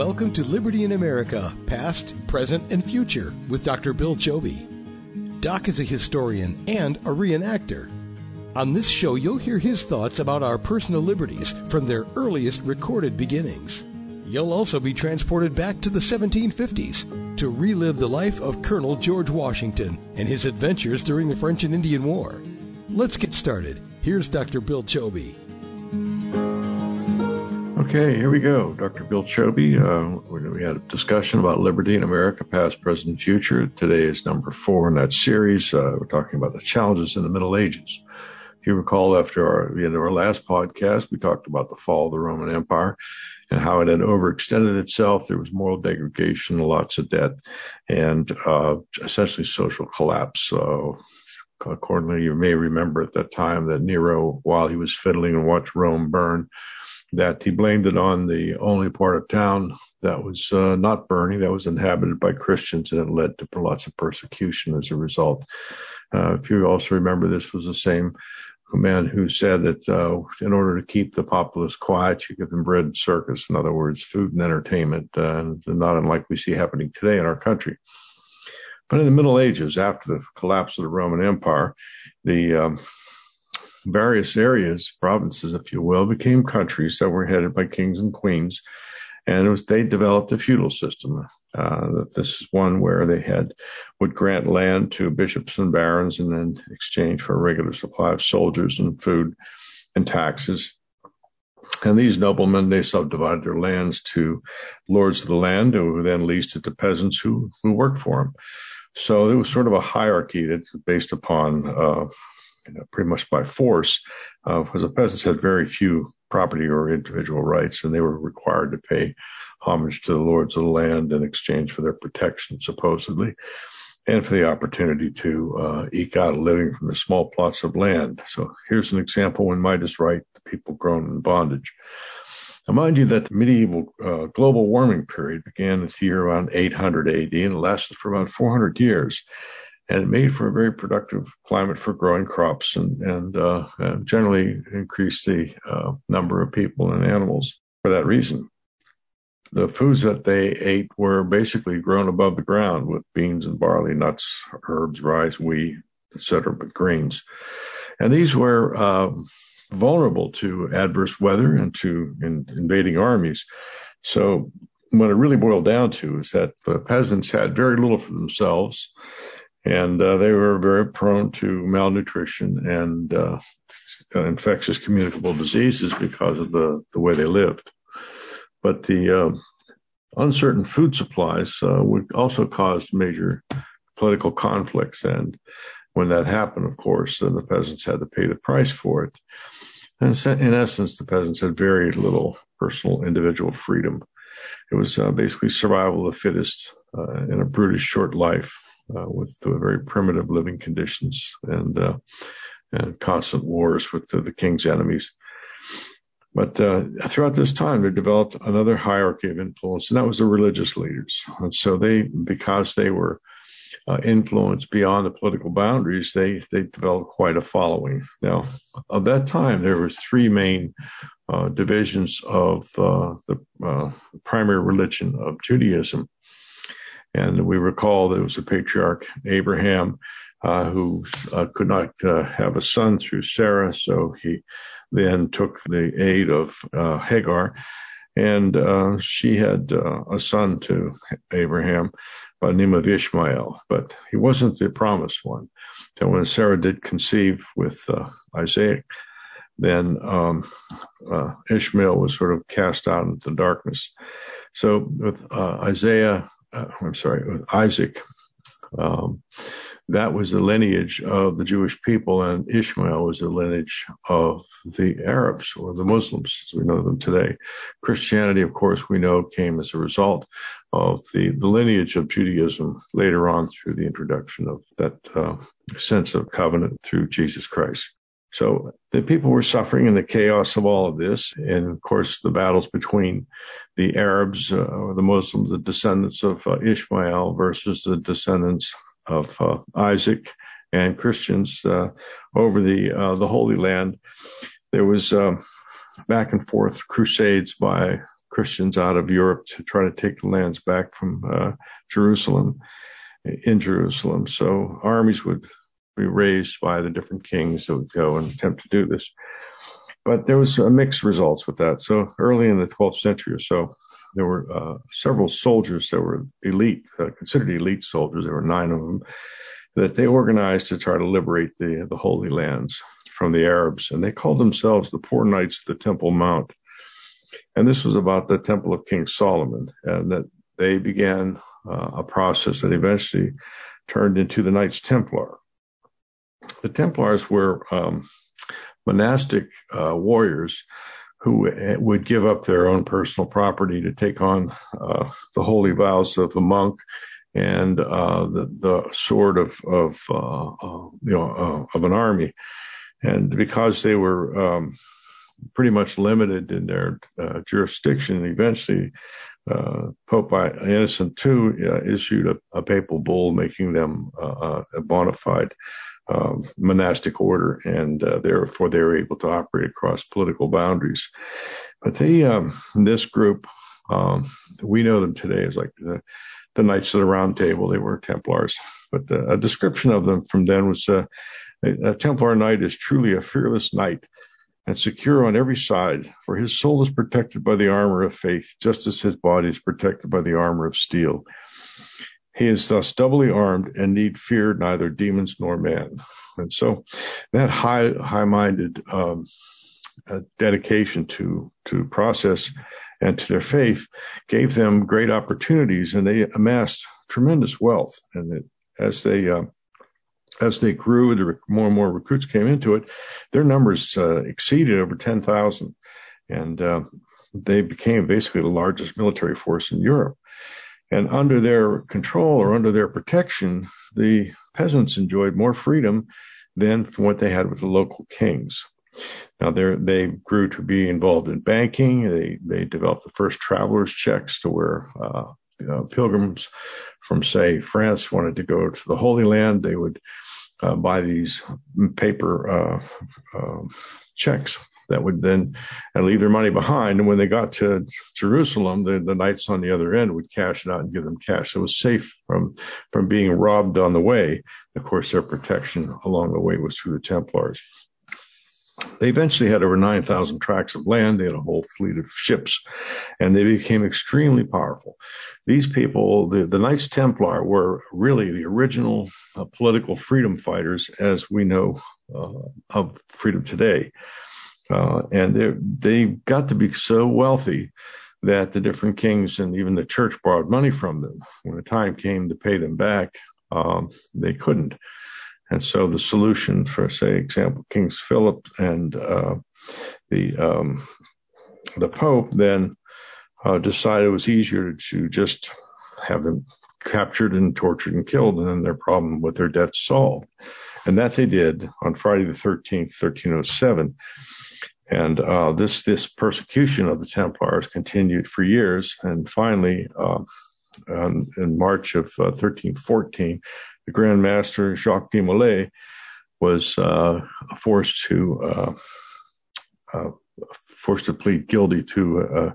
Welcome to Liberty in America, past, present, and future with Dr. Bill Chobe. Doc is a historian and a reenactor. On this show, you'll hear his thoughts about our personal liberties from their earliest recorded beginnings. You'll also be transported back to the 1750s to relive the life of Colonel George Washington and his adventures during the French and Indian War. Let's get started. Here's Dr. Bill Chobe. Okay, here we go. Dr. Bill Chobe. Uh, we had a discussion about liberty in America, past, present, future. Today is number four in that series. Uh, we're talking about the challenges in the Middle Ages. If you recall, after our, end of our last podcast, we talked about the fall of the Roman Empire and how it had overextended itself. There was moral degradation, lots of debt, and uh, essentially social collapse. So, accordingly, you may remember at that time that Nero, while he was fiddling and watched Rome burn, that he blamed it on the only part of town that was uh, not burning, that was inhabited by Christians, and it led to lots of persecution as a result. Uh, if you also remember, this was the same man who said that uh, in order to keep the populace quiet, you give them bread and circus, in other words, food and entertainment, uh, and not unlike we see happening today in our country. But in the Middle Ages, after the collapse of the Roman Empire, the um, various areas, provinces, if you will, became countries that were headed by kings and queens. And it was, they developed a feudal system. Uh, this is one where they had would grant land to bishops and barons and then exchange for a regular supply of soldiers and food and taxes. And these noblemen, they subdivided their lands to lords of the land who then leased it to peasants who, who worked for them. So there was sort of a hierarchy that based upon uh, you know, pretty much by force, uh, because the peasants had very few property or individual rights, and they were required to pay homage to the lords of the land in exchange for their protection, supposedly, and for the opportunity to uh, eke out a living from the small plots of land. So here's an example when Midas right, the people grown in bondage. Now, mind you that the medieval uh, global warming period began at the year around 800 AD and lasted for about 400 years and it made for a very productive climate for growing crops and, and, uh, and generally increased the uh, number of people and animals for that reason. The foods that they ate were basically grown above the ground with beans and barley, nuts, herbs, rice, wheat, etc., but grains. And these were uh, vulnerable to adverse weather and to in, invading armies. So what it really boiled down to is that the peasants had very little for themselves and uh, they were very prone to malnutrition and uh, infectious communicable diseases because of the, the way they lived. But the uh, uncertain food supplies uh, would also cause major political conflicts. And when that happened, of course, then the peasants had to pay the price for it. And in essence, the peasants had very little personal individual freedom. It was uh, basically survival of the fittest uh, in a brutish short life uh, with very primitive living conditions and uh, and constant wars with the, the king's enemies. But uh, throughout this time, they developed another hierarchy of influence, and that was the religious leaders. And so they, because they were uh, influenced beyond the political boundaries, they they developed quite a following. Now, of that time, there were three main uh, divisions of uh, the primary religion of Judaism. And we recall there was a patriarch, Abraham, uh, who uh, could not uh, have a son through Sarah. So he then took the aid of uh, Hagar, and uh, she had uh, a son to Abraham by the name of Ishmael, but he wasn't the promised one. So when Sarah did conceive with Isaac, then um, Ishmael was sort of cast out into darkness. So with Isaiah uh, I'm sorry, with Isaac. Um, that was the lineage of the Jewish people, and Ishmael was the lineage of the Arabs or the Muslims, as we know them today. Christianity, of course, we know came as a result of the, the lineage of Judaism later on through the introduction of that uh, sense of covenant through Jesus Christ. So the people were suffering in the chaos of all of this. And of course, the battles between the Arabs uh, or the Muslims, the descendants of uh, Ishmael versus the descendants of uh, Isaac and Christians uh, over the, uh, the Holy Land. There was um, back and forth crusades by Christians out of Europe to try to take the lands back from uh, Jerusalem, in Jerusalem. So armies would be raised by the different kings that would go and attempt to do this. But there was a mixed results with that. So early in the 12th century or so, there were uh, several soldiers that were elite, uh, considered elite soldiers. There were nine of them that they organized to try to liberate the the Holy Lands from the Arabs, and they called themselves the Poor Knights of the Temple Mount. And this was about the Temple of King Solomon, and that they began uh, a process that eventually turned into the Knights Templar. The Templars were um, monastic uh, warriors who uh, would give up their own personal property to take on uh, the holy vows of a monk and uh, the, the sword of, of uh, uh, you know of an army, and because they were um, pretty much limited in their jurisdiction, eventually Pope Innocent II issued a, a, papal bull making them a bona fide monastic order, and uh, therefore they were able to operate across political boundaries. But they, um, this group, um, we know them today as like the, the Knights of the Round Table. They were Templars, but a description of them from then was uh, a, a Templar knight is truly a fearless knight and secure on every side, for his soul is protected by the armor of faith, just as his body is protected by the armor of steel. He is thus doubly armed and need fear neither demons nor man. And so that high, high-minded um, uh, dedication to to process and to their faith gave them great opportunities, and they amassed tremendous wealth. And it, as they uh, as they grew, more and more recruits came into it. Their numbers uh, exceeded over ten thousand, and uh, they became basically the largest military force in Europe. And under their control or under their protection, the peasants enjoyed more freedom than from what they had with the local kings. Now they grew to be involved in banking. They they developed the first travelers checks to where uh, uh, pilgrims from say France wanted to go to the Holy Land. They would uh, buy these paper uh, uh, checks that would then and leave their money behind. And when they got to Jerusalem, the, the knights on the other end would cash it out and give them cash. So it was safe from, from being robbed on the way. Of course, their protection along the way was through the Templars. They eventually had over 9,000 tracts of land. They had a whole fleet of ships, and they became extremely powerful. These people, the, the Knights Templar, were really the original uh, political freedom fighters as we know uh, of freedom today. Uh, and they got to be so wealthy that the different kings and even the church borrowed money from them. When the time came to pay them back, um, they couldn't. And so the solution for, say, example, Kings Philip and uh, the um, the Pope then uh, decided it was easier to just have them captured and tortured and killed, and then their problem with their debts solved. And that they did on Friday the 13th, 1307. And uh, this this persecution of the Templars continued for years, and finally, uh, in March of uh, 1314, the Grand Master Jacques de Molay was uh, forced to uh, uh, forced to plead guilty to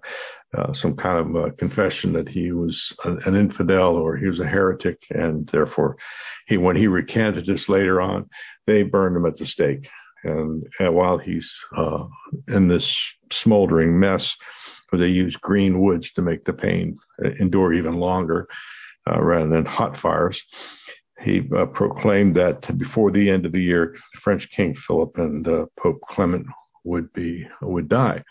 some kind of confession that he was an infidel or he was a heretic, and therefore, he when he recanted this later on, they burned him at the stake. And, and while he's uh, in this smoldering mess, where they use green woods to make the pain endure even longer uh, rather than hot fires. He uh, proclaimed that before the end of the year, French King Philip and uh, Pope Clement would be would die.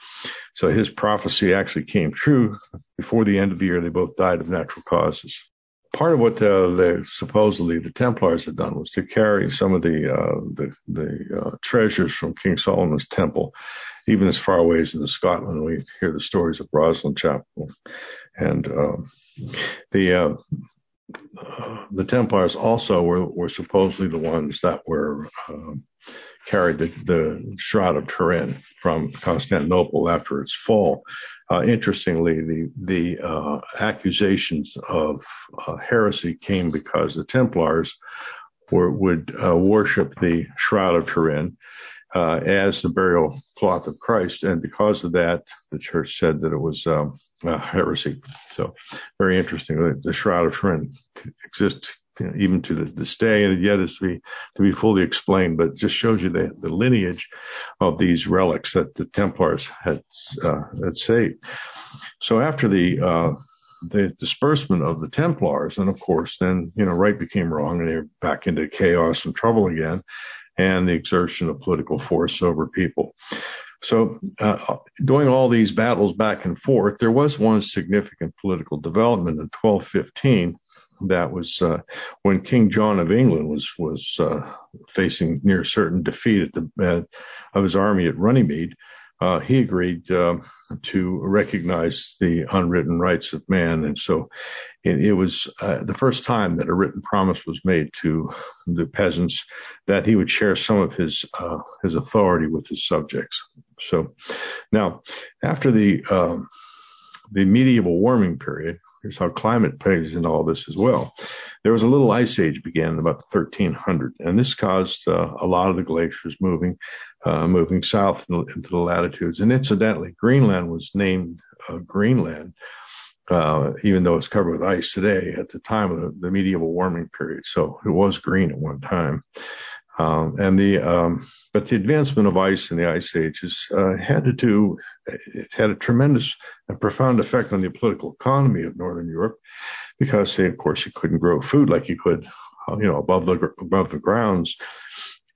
So his prophecy actually came true. Before the end of the year, they both died of natural causes part of what uh, the supposedly the Templars had done was to carry some of the uh, the, the uh, treasures from King Solomon's temple, even as far away as into Scotland. We hear the stories of Rosslyn Chapel, and um, the uh, the Templars also were were supposedly the ones that were um, carried the, the shroud of Turin from Constantinople after its fall. Uh, interestingly, the the uh, accusations of uh, heresy came because the Templars were, would uh, worship the shroud of Turin uh, as the burial cloth of Christ, and because of that, the church said that it was um, heresy. So very interesting. The Shroud of Turin exists you know, even to this day, and yet is to be to be fully explained. But just shows you the, the lineage of these relics that the Templars had uh, had saved. So after the uh, the disbursement of the Templars, and of course, then you know right became wrong, and they're back into chaos and trouble again, and the exertion of political force over people. So, uh, doing all these battles back and forth, there was one significant political development in 1215 that was uh, when King John of England was was uh, facing near certain defeat at the uh, of his army at Runnymede. Uh, he agreed uh, to recognize the unwritten rights of man, and so it, it was uh, the first time that a written promise was made to the peasants that he would share some of his his authority with his subjects. So now, after the um, the medieval warming period, Here's how climate plays in all this as well. There was a little ice age began about 1300, and this caused uh, a lot of the glaciers moving, uh, moving south into the latitudes. And incidentally, Greenland was named uh, Greenland, uh, even though it's covered with ice today at the time of the medieval warming period. So it was green at one time. Um, and the um, but the advancement of ice in the ice ages uh, had to do it had a tremendous and profound effect on the political economy of Northern Europe because they, of course you couldn't grow food like you could uh, you know above the above the grounds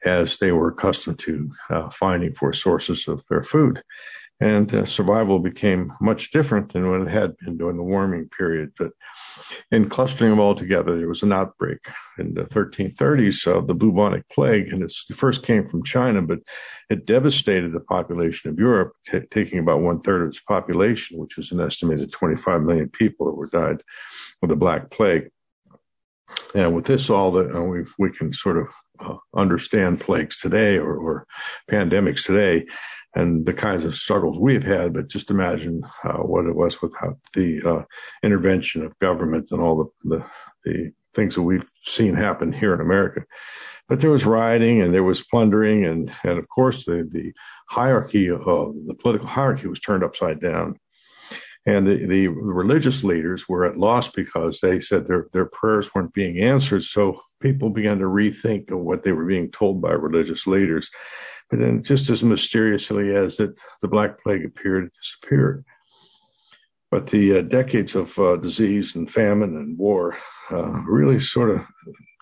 as they were accustomed to uh, finding for sources of their food and uh, survival became much different than what it had been during the warming period. But in clustering them all together, there was an outbreak in the 1330s of the bubonic plague, and it first came from China, but it devastated the population of Europe, t- taking about one third of its population, which was an estimated 25 million people that were died of the Black Plague. And with this, all that uh, we we can sort of uh, understand plagues today or, or pandemics today and the kinds of struggles we've had, but just imagine uh, what it was without the uh, intervention of government and all the, the, the things that we've seen happen here in America. But there was rioting and there was plundering, and and of course the the hierarchy of the political hierarchy was turned upside down. And the, the religious leaders were at loss because they said their, their prayers weren't being answered. So people began to rethink of what they were being told by religious leaders. But then, just as mysteriously as it, the Black Plague appeared, it disappeared. But the uh, decades of uh, disease and famine and war uh, really sort of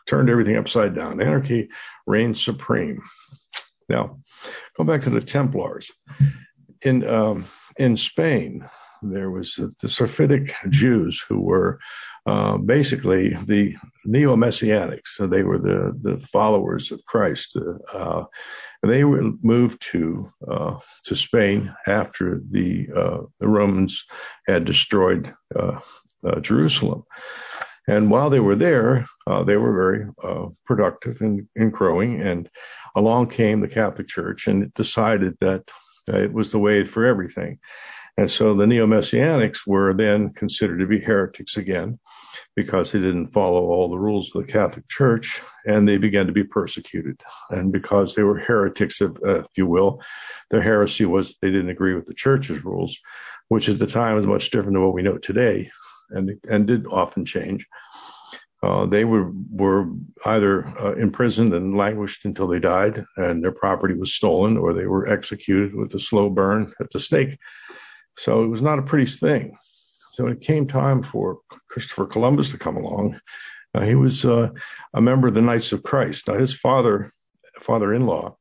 turned everything upside down. Anarchy reigned supreme. Now, go back to the Templars. In um, in Spain, there was the Sephardic Jews who were uh, basically the neo messianics. So they were the the followers of Christ. Uh, they were moved to uh, to Spain after the uh, the Romans had destroyed uh, uh, Jerusalem. And while they were there, they were very productive in, in growing. And along came the Catholic Church, and it decided that it was the way for everything. And so the neo messianics were then considered to be heretics again because they didn't follow all the rules of the Catholic Church and they began to be persecuted. And because they were heretics, if, uh, if you will, their heresy was they didn't agree with the church's rules, which at the time was much different than what we know today and, and did often change. Uh, they were were either uh, imprisoned and languished until they died, and their property was stolen, or they were executed with a slow burn at the stake. So it was not a pretty thing. So when it came time for Christopher Columbus to come along, uh, he was uh, a member of the Knights of Christ. Now his father, father-in-law,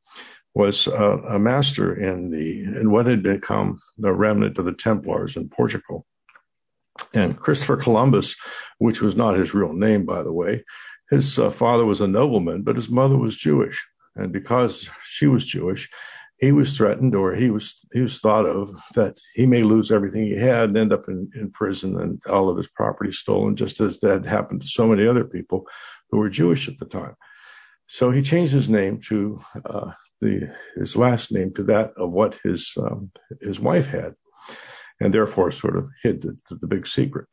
was uh, a master in the in what had become the remnant of the Templars in Portugal. And Christopher Columbus, which was not his real name, by the way, his uh, father was a nobleman, but his mother was Jewish. And because she was Jewish, he was threatened or he was he was thought of that he may lose everything he had and end up in, in prison and all of his property stolen, just as that happened to so many other people who were Jewish at the time. So he changed his name to uh, the his last name to that of what his um, his wife had, and therefore sort of hid the, the big secret.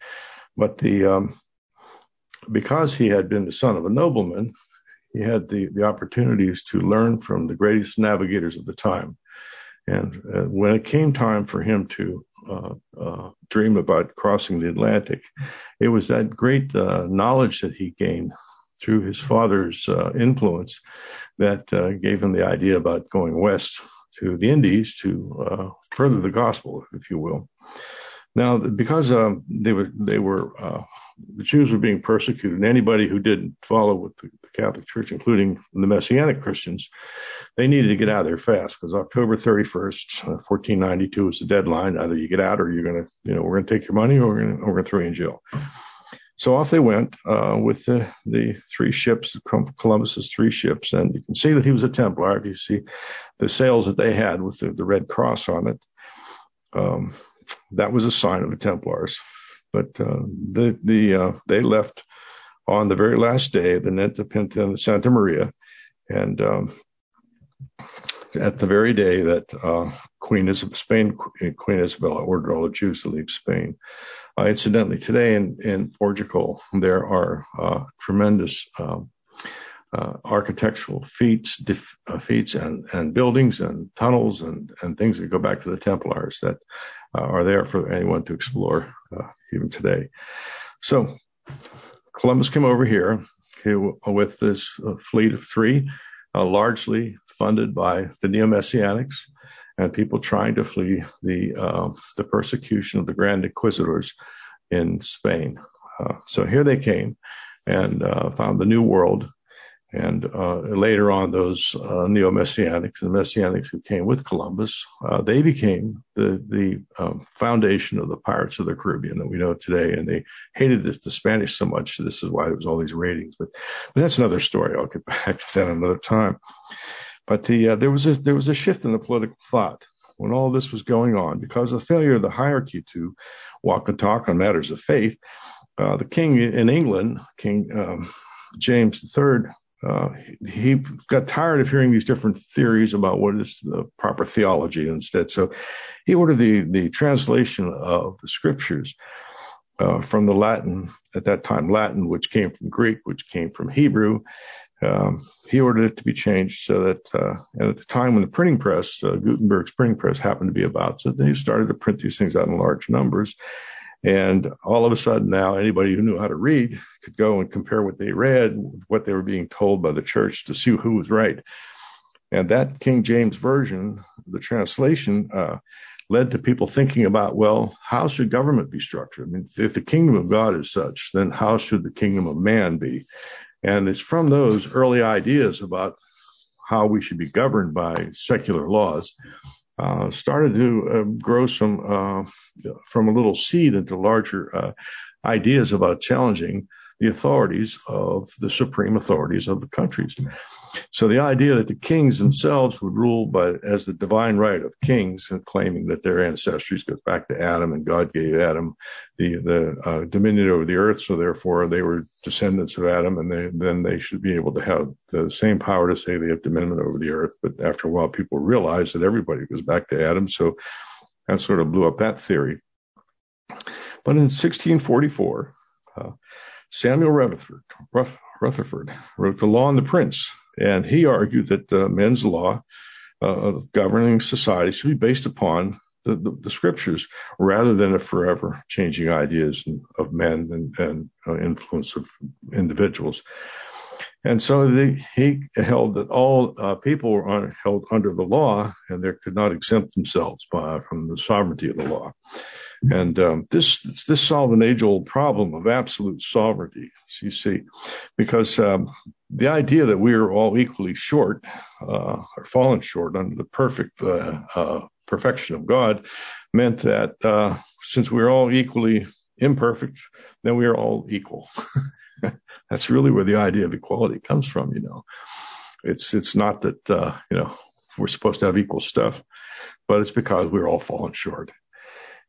But the um, because he had been the son of a nobleman, he had the, the opportunities to learn from the greatest navigators of the time. And uh, when it came time for him to uh, uh, dream about crossing the Atlantic. It was that great uh, knowledge that he gained through his father's uh, influence that uh, gave him the idea about going west to the Indies to further the gospel, if you will. Now, because um, they were they were uh, the Jews were being persecuted, and anybody who didn't follow with the, Catholic Church, including the Messianic Christians, they needed to get out of there fast because October 31st, 1492 is the deadline. Either you get out or you're to, you know, we're going to take your money or we're going to throw you in jail. So off they went uh, with the, the three ships, Columbus's three ships, and you can see that he was a Templar. You see the sails that they had with the, the red cross on it, um, that was a sign of the Templars. But uh, the the uh, they left on the very last day, the Pinta and Santa Maria, and um, at the very day that uh, Queen Isabel, Spain, Queen Isabella ordered all the Jews to leave Spain. Uh, incidentally, today in, in Portugal, there are tremendous um, uh, architectural feats, dif- uh, feats and, and buildings and tunnels and, and things that go back to the Templars that are there for anyone to explore uh, even today. So Columbus came over here with this fleet of three, largely funded by the Neo-Messianics and people trying to flee the uh, the persecution of the Grand Inquisitors in Spain. Uh, so here they came and uh, found the New World. And uh, later on, those uh, neo-messianics and messianics who came with Columbus, uh, they became the the um, foundation of the pirates of the Caribbean that we know today. And they hated the, the Spanish so much. This is why there was all these ratings. But but that's another story. I'll get back to that another time. But the, uh, there was a there was a shift in the political thought when all this was going on because of the failure of the hierarchy to walk and talk on matters of faith. Uh, the king in England, King um, James III, uh, he got tired of hearing these different theories about what is the proper theology instead. So he ordered the, the translation of the scriptures uh, from the Latin, at that time Latin, which came from Greek, which came from Hebrew, um, he ordered it to be changed so that, uh, and at the time when the printing press, uh, Gutenberg's printing press happened to be about, so they started to print these things out in large numbers. And all of a sudden now anybody who knew how to read could go and compare what they read, what they were being told by the church to see who was right. And that King James version, the translation, uh, led to people thinking about, well, how should government be structured? I mean, if the kingdom of God is such, then how should the kingdom of man be? And it's from those early ideas about how we should be governed by secular laws, uh, started to uh, grow some uh, from a little seed into larger uh, ideas about challenging the authorities of the supreme authorities of the countries. So the idea that the kings themselves would rule by as the divine right of kings and claiming that their ancestries goes back to Adam and God gave Adam the the uh, dominion over the earth, so therefore they were descendants of Adam, and they, then they should be able to have the same power to say they have dominion over the earth. But after a while, people realized that everybody goes back to Adam, so that sort of blew up that theory. But in 1644, uh, Samuel Rutherford, Rutherford wrote The Law and the Prince, and he argued that uh, men's law uh, of governing society should be based upon the, the, the, scriptures rather than a forever changing ideas of men and, and uh, influence of individuals. And so the, he held that all uh, people were held under the law and they could not exempt themselves by, from the sovereignty of the law. And um, this this solved an age old problem of absolute sovereignty. You see, because um, the idea that we are all equally short uh, or fallen short under the perfect uh, uh, perfection of God meant that uh, since we're all equally imperfect, then we are all equal. That's really where the idea of equality comes from. You know, it's it's not that uh, you know we're supposed to have equal stuff, but it's because we're all fallen short.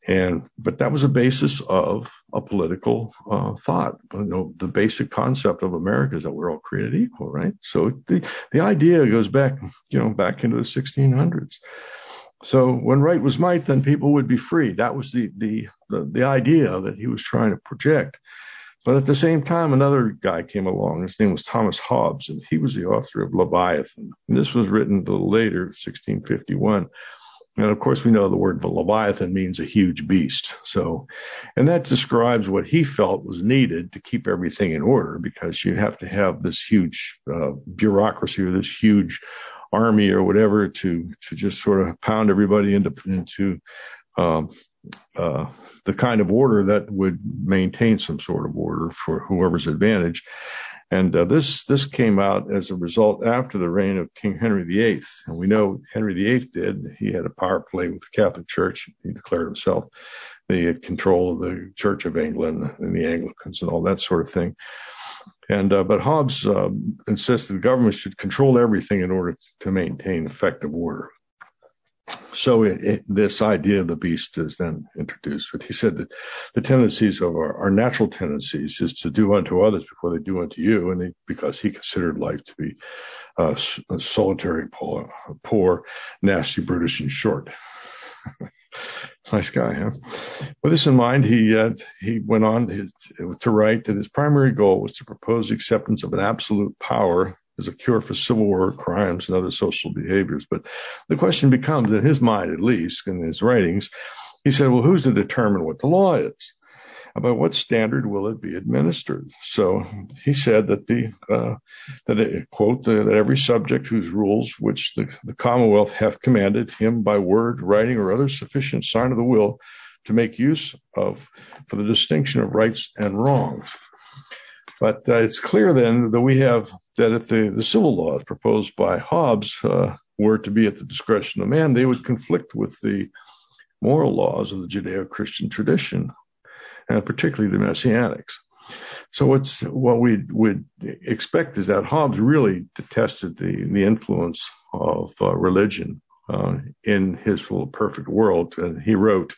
And but that was a basis of a political uh, thought. You know, the basic concept of America is that we're all created equal, right? So the the idea goes back, you know, back into the 1600s. So when right was might, then people would be free. That was the the the, the idea that he was trying to project. But at the same time, another guy came along. His name was Thomas Hobbes, and he was the author of Leviathan. And this was written a little later, 1651. And of course, we know the word Leviathan means a huge beast. So, and that describes what he felt was needed to keep everything in order because you have to have this huge uh, bureaucracy or this huge army or whatever to, to just sort of pound everybody into, into, um, uh, the kind of order that would maintain some sort of order for whoever's advantage. And uh, this this came out as a result after the reign of King Henry VIII, and we know Henry VIII did. He had a power play with the Catholic Church. He declared himself the control of the Church of England and the Anglicans and all that sort of thing. And uh, but Hobbes uh, insisted the government should control everything in order to maintain effective order so it, it, this idea of the beast is then introduced. But he said that the tendencies of our, our natural tendencies is to do unto others before they do unto you, and he, because he considered life to be uh, solitary, poor, poor, nasty, brutish, and short. nice guy, huh? With this in mind, he uh, he went on to, to write that his primary goal was to propose acceptance of an absolute power as a cure for civil war crimes and other social behaviors. But the question becomes, in his mind at least, in his writings, he said, well, who's to determine what the law is? By what standard will it be administered? So he said that the uh, that it, quote that every subject whose rules which the, the Commonwealth hath commanded him by word, writing, or other sufficient sign of the will to make use of for the distinction of rights and wrongs. But uh, it's clear then that we have that if the, the civil laws proposed by Hobbes uh, were to be at the discretion of man, they would conflict with the moral laws of the Judeo Christian tradition, and particularly the Messianics. So what's what we would expect is that Hobbes really detested the the influence of uh, religion uh, in his full perfect world, and he wrote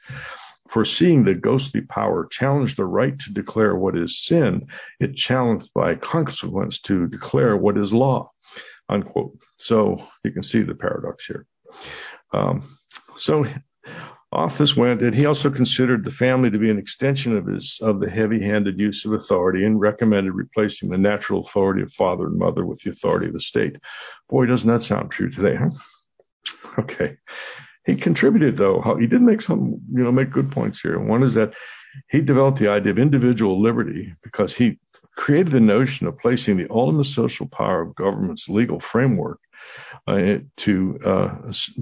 foreseeing the ghostly power challenged the right to declare what is sin, it challenged by consequence to declare what is law. Unquote. So you can see the paradox here. Um, so off this went, and he also considered the family to be an extension of his of the heavy-handed use of authority, and recommended replacing the natural authority of father and mother with the authority of the state. Boy, doesn't that sound true today, huh? Okay. He contributed, though. He did make some, you know, make good points here. One is that he developed the idea of individual liberty because he created the notion of placing the ultimate social power of government's legal framework uh, to uh,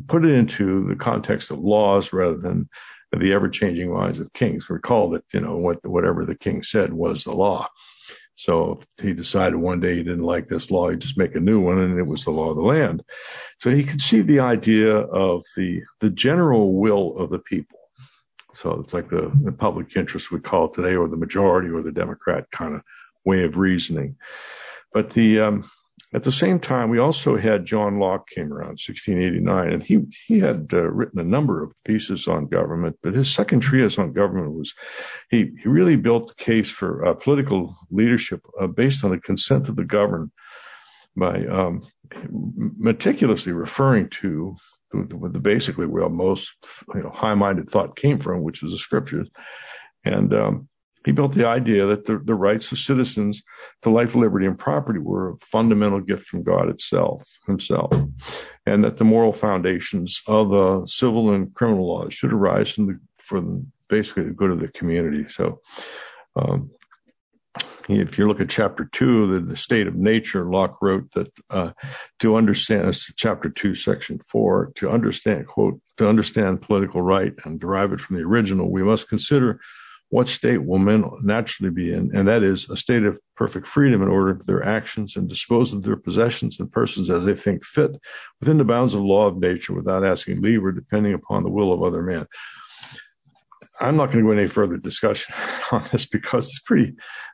put it into the context of laws rather than the ever-changing minds of kings. Recall that you know what whatever the king said was the law. So he decided one day he didn't like this law, he'd just make a new one, and it was the law of the land. So he see the idea of the the general will of the people. So it's like the, the public interest we call it today, or the majority, or the Democrat kind of way of reasoning. But the um, at the same time, we also had John Locke came around 1689, and he he had uh, written a number of pieces on government. But his second treatise on government was he he really built the case for uh, political leadership uh, based on the consent of the governed by um, meticulously referring to the, the basically where most you know, high-minded thought came from, which was the scriptures, and um, he built the idea that the, the rights of citizens to life, liberty, and property were a fundamental gift from God itself, himself, and that the moral foundations of uh, civil and criminal laws should arise from the, the, basically the good of the community. So, um, if you look at chapter two, the, the state of nature, Locke wrote that uh, to understand, chapter two, section four, to understand, quote, to understand political right and derive it from the original, we must consider what state will men naturally be in, and that is a state of perfect freedom in order to their actions and dispose of their possessions and persons as they think fit within the bounds of law of nature without asking leave or depending upon the will of other men. I'm not going to go any further discussion on this because it's pretty.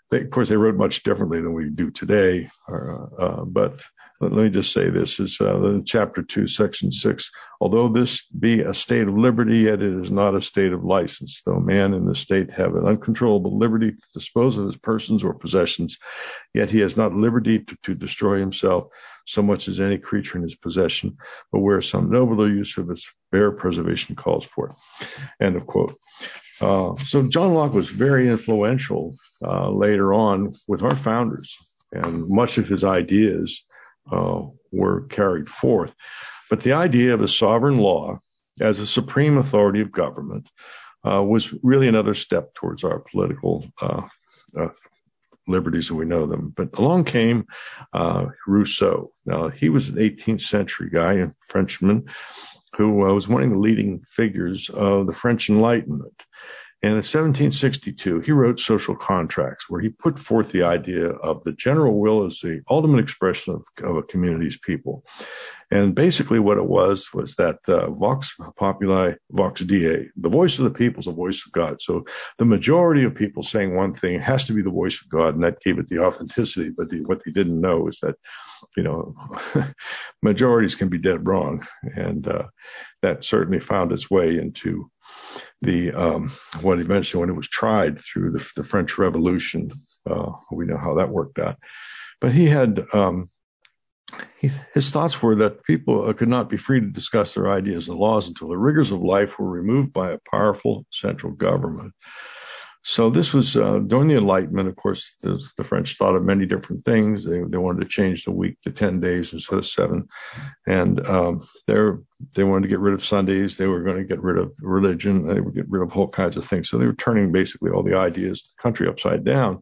They, of course, they wrote much differently than we do today, uh, uh, but let me just say this is uh, chapter 2 section 6 although this be a state of liberty yet it is not a state of license. Though man in the state have an uncontrollable liberty to dispose of his persons or possessions yet he has not liberty to, to destroy himself so much as any creature in his possession but where some nobler use of its bare preservation calls for it. End of quote. Uh, so John Locke was very influential uh, later on with our founders, and much of his ideas uh, were carried forth. But the idea of a sovereign law as a supreme authority of government uh, was really another step towards our political uh, uh, liberties as we know them. But along came uh, Rousseau. Now, he was an 18th century guy, a Frenchman, who uh, was one of the leading figures of the French Enlightenment. And in 1762, he wrote Social Contracts, where he put forth the idea of the general will as the ultimate expression of, of a community's people. And basically, what it was was that uh, Vox Populi, Vox Dei, the voice of the people is the voice of God. So the majority of people saying one thing has to be the voice of God, and that gave it the authenticity. But the, what they didn't know is that, you know, majorities can be dead wrong, and uh, that certainly found its way into the um, what eventually when it was tried through the, the French Revolution. Uh, we know how that worked out. But he had um, he, his thoughts were that people uh, could not be free to discuss their ideas and laws until the rigors of life were removed by a powerful central government. So this was uh, during the Enlightenment. Of course, the, the, French thought of many different things. They they wanted to change the week to ten days instead of seven, and um, they they wanted to get rid of Sundays. They were going to get rid of religion. They would get rid of all kinds of things. So they were turning basically all the ideas the country upside down.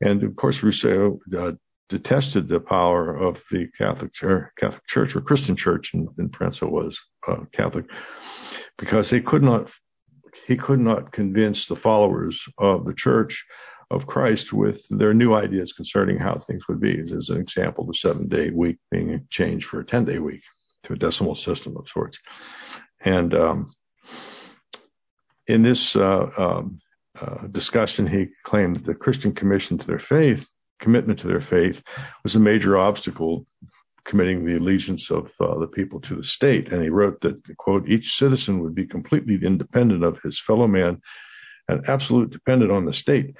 And of course, Rousseau uh, detested the power of the Catholic Church, Catholic Church or Christian Church, in France. It was uh, Catholic, because they could not he could not convince the followers of the Church of Christ with their new ideas concerning how things would be. As an example, the seven day week being changed for a ten day week to a decimal system of sorts, and um, in this uh, um, uh, discussion, he claimed that the Christian commission to their faith commitment to their faith was a major obstacle committing the allegiance of uh, the people to the state. And he wrote that, quote, each citizen would be completely independent of his fellow man and absolute dependent on the state,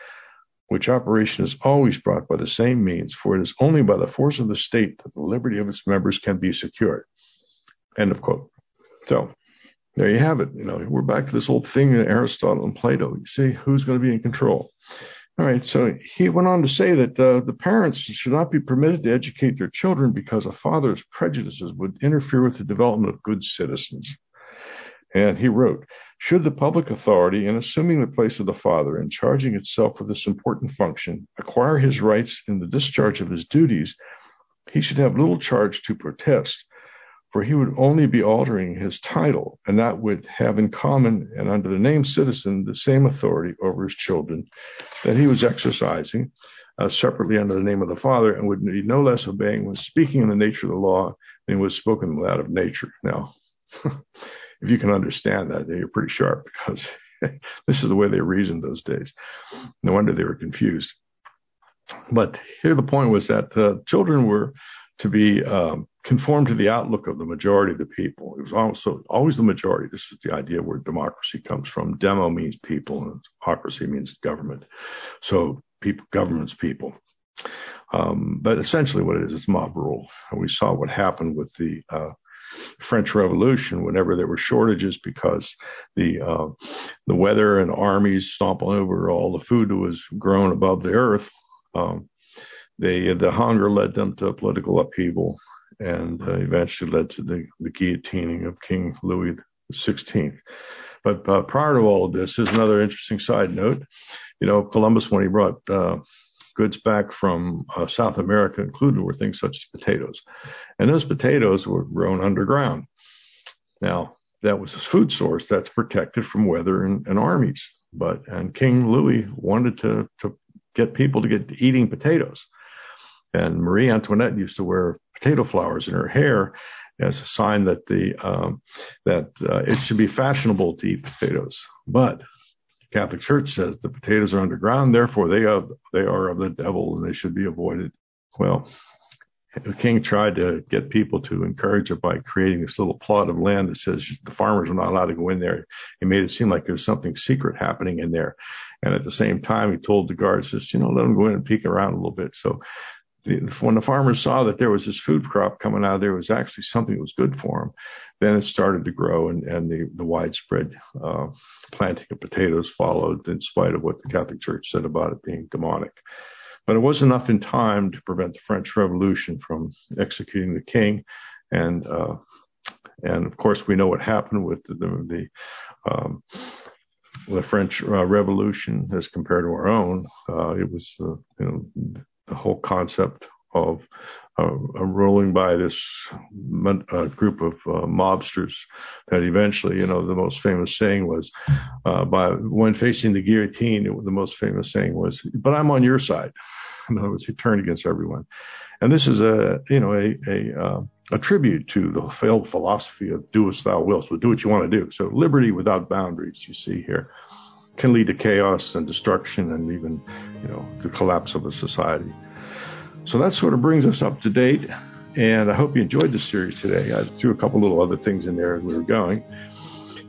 which operation is always brought by the same means, for it is only by the force of the state that the liberty of its members can be secured. End of quote. So there you have it. You know, we're back to this old thing in Aristotle and Plato. You see, who's going to be in control? All right. So he went on to say that uh, the parents should not be permitted to educate their children because a father's prejudices would interfere with the development of good citizens. And he wrote, should the public authority, in assuming the place of the father and charging itself with this important function, acquire his rights in the discharge of his duties, he should have little charge to protest for he would only be altering his title, and that would have in common and under the name citizen the same authority over his children that he was exercising uh, separately under the name of the Father, and would be no less obeying when speaking in the nature of the law than was spoken out of nature. Now, if you can understand that, you're pretty sharp because this is the way they reasoned those days. No wonder they were confused. But here the point was that uh, children were to be um, conform to the outlook of the majority of the people. It was also always the majority. This is the idea where democracy comes from. Demo means people, and democracy means government. So people, government's people. Um, but essentially, what it is, it's mob rule. And we saw what happened with the uh, French Revolution whenever there were shortages because the uh, the weather and armies stomping over all the food that was grown above the earth. Um, they the hunger led them to political upheaval and uh, eventually led to the, the, guillotining of King Louis XVI. But uh, prior to all of this, is another interesting side note. You know, Columbus, when he brought uh, goods back from uh, South America, included were things such as potatoes, and those potatoes were grown underground. Now, that was his food source that's protected from weather and, and armies. But and King Louis wanted to to get people to get eating potatoes. And Marie Antoinette used to wear potato flowers in her hair as a sign that the um, that uh, it should be fashionable to eat potatoes. But the Catholic Church says the potatoes are underground, therefore they are they are of the devil and they should be avoided. Well, the king tried to get people to encourage it by creating this little plot of land that says the farmers are not allowed to go in there. He made it seem like there's something secret happening in there. And at the same time, he told the guards, just, you know, let them go in and peek around a little bit. So when the farmers saw that there was this food crop coming out, of there was actually something that was good for them. Then it started to grow, and, and the, the widespread uh, planting of potatoes followed, in spite of what the Catholic Church said about it being demonic. But it was enough in time to prevent the French Revolution from executing the king and uh, and of course, we know what happened with the, the, um, the French uh, Revolution as compared to our own. Uh, it was the, you know, the whole concept of uh, rolling by this uh, group of uh, mobsters that eventually, you know, the most famous saying was, uh, by when facing the guillotine, it, the most famous saying was, "But I'm on your side." In other words, he turned against everyone, and this is a, you know, a a, uh, a tribute to the failed philosophy of "do as thou wilt," but do what you want to do. So liberty without boundaries, you see here, can lead to chaos and destruction, and even, you know, the collapse of a society. So that sort of brings us up to date. And I hope you enjoyed the series today. I threw a couple little other things in there as we were going.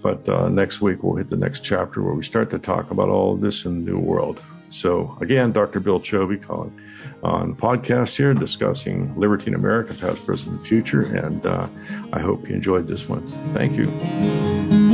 But uh, next week, we'll hit the next chapter where we start to talk about all of this in the new world. So, again, Dr. Bill Chovy calling on podcast here discussing liberty in America, past, present, and future. And uh, I hope you enjoyed this one. Thank you.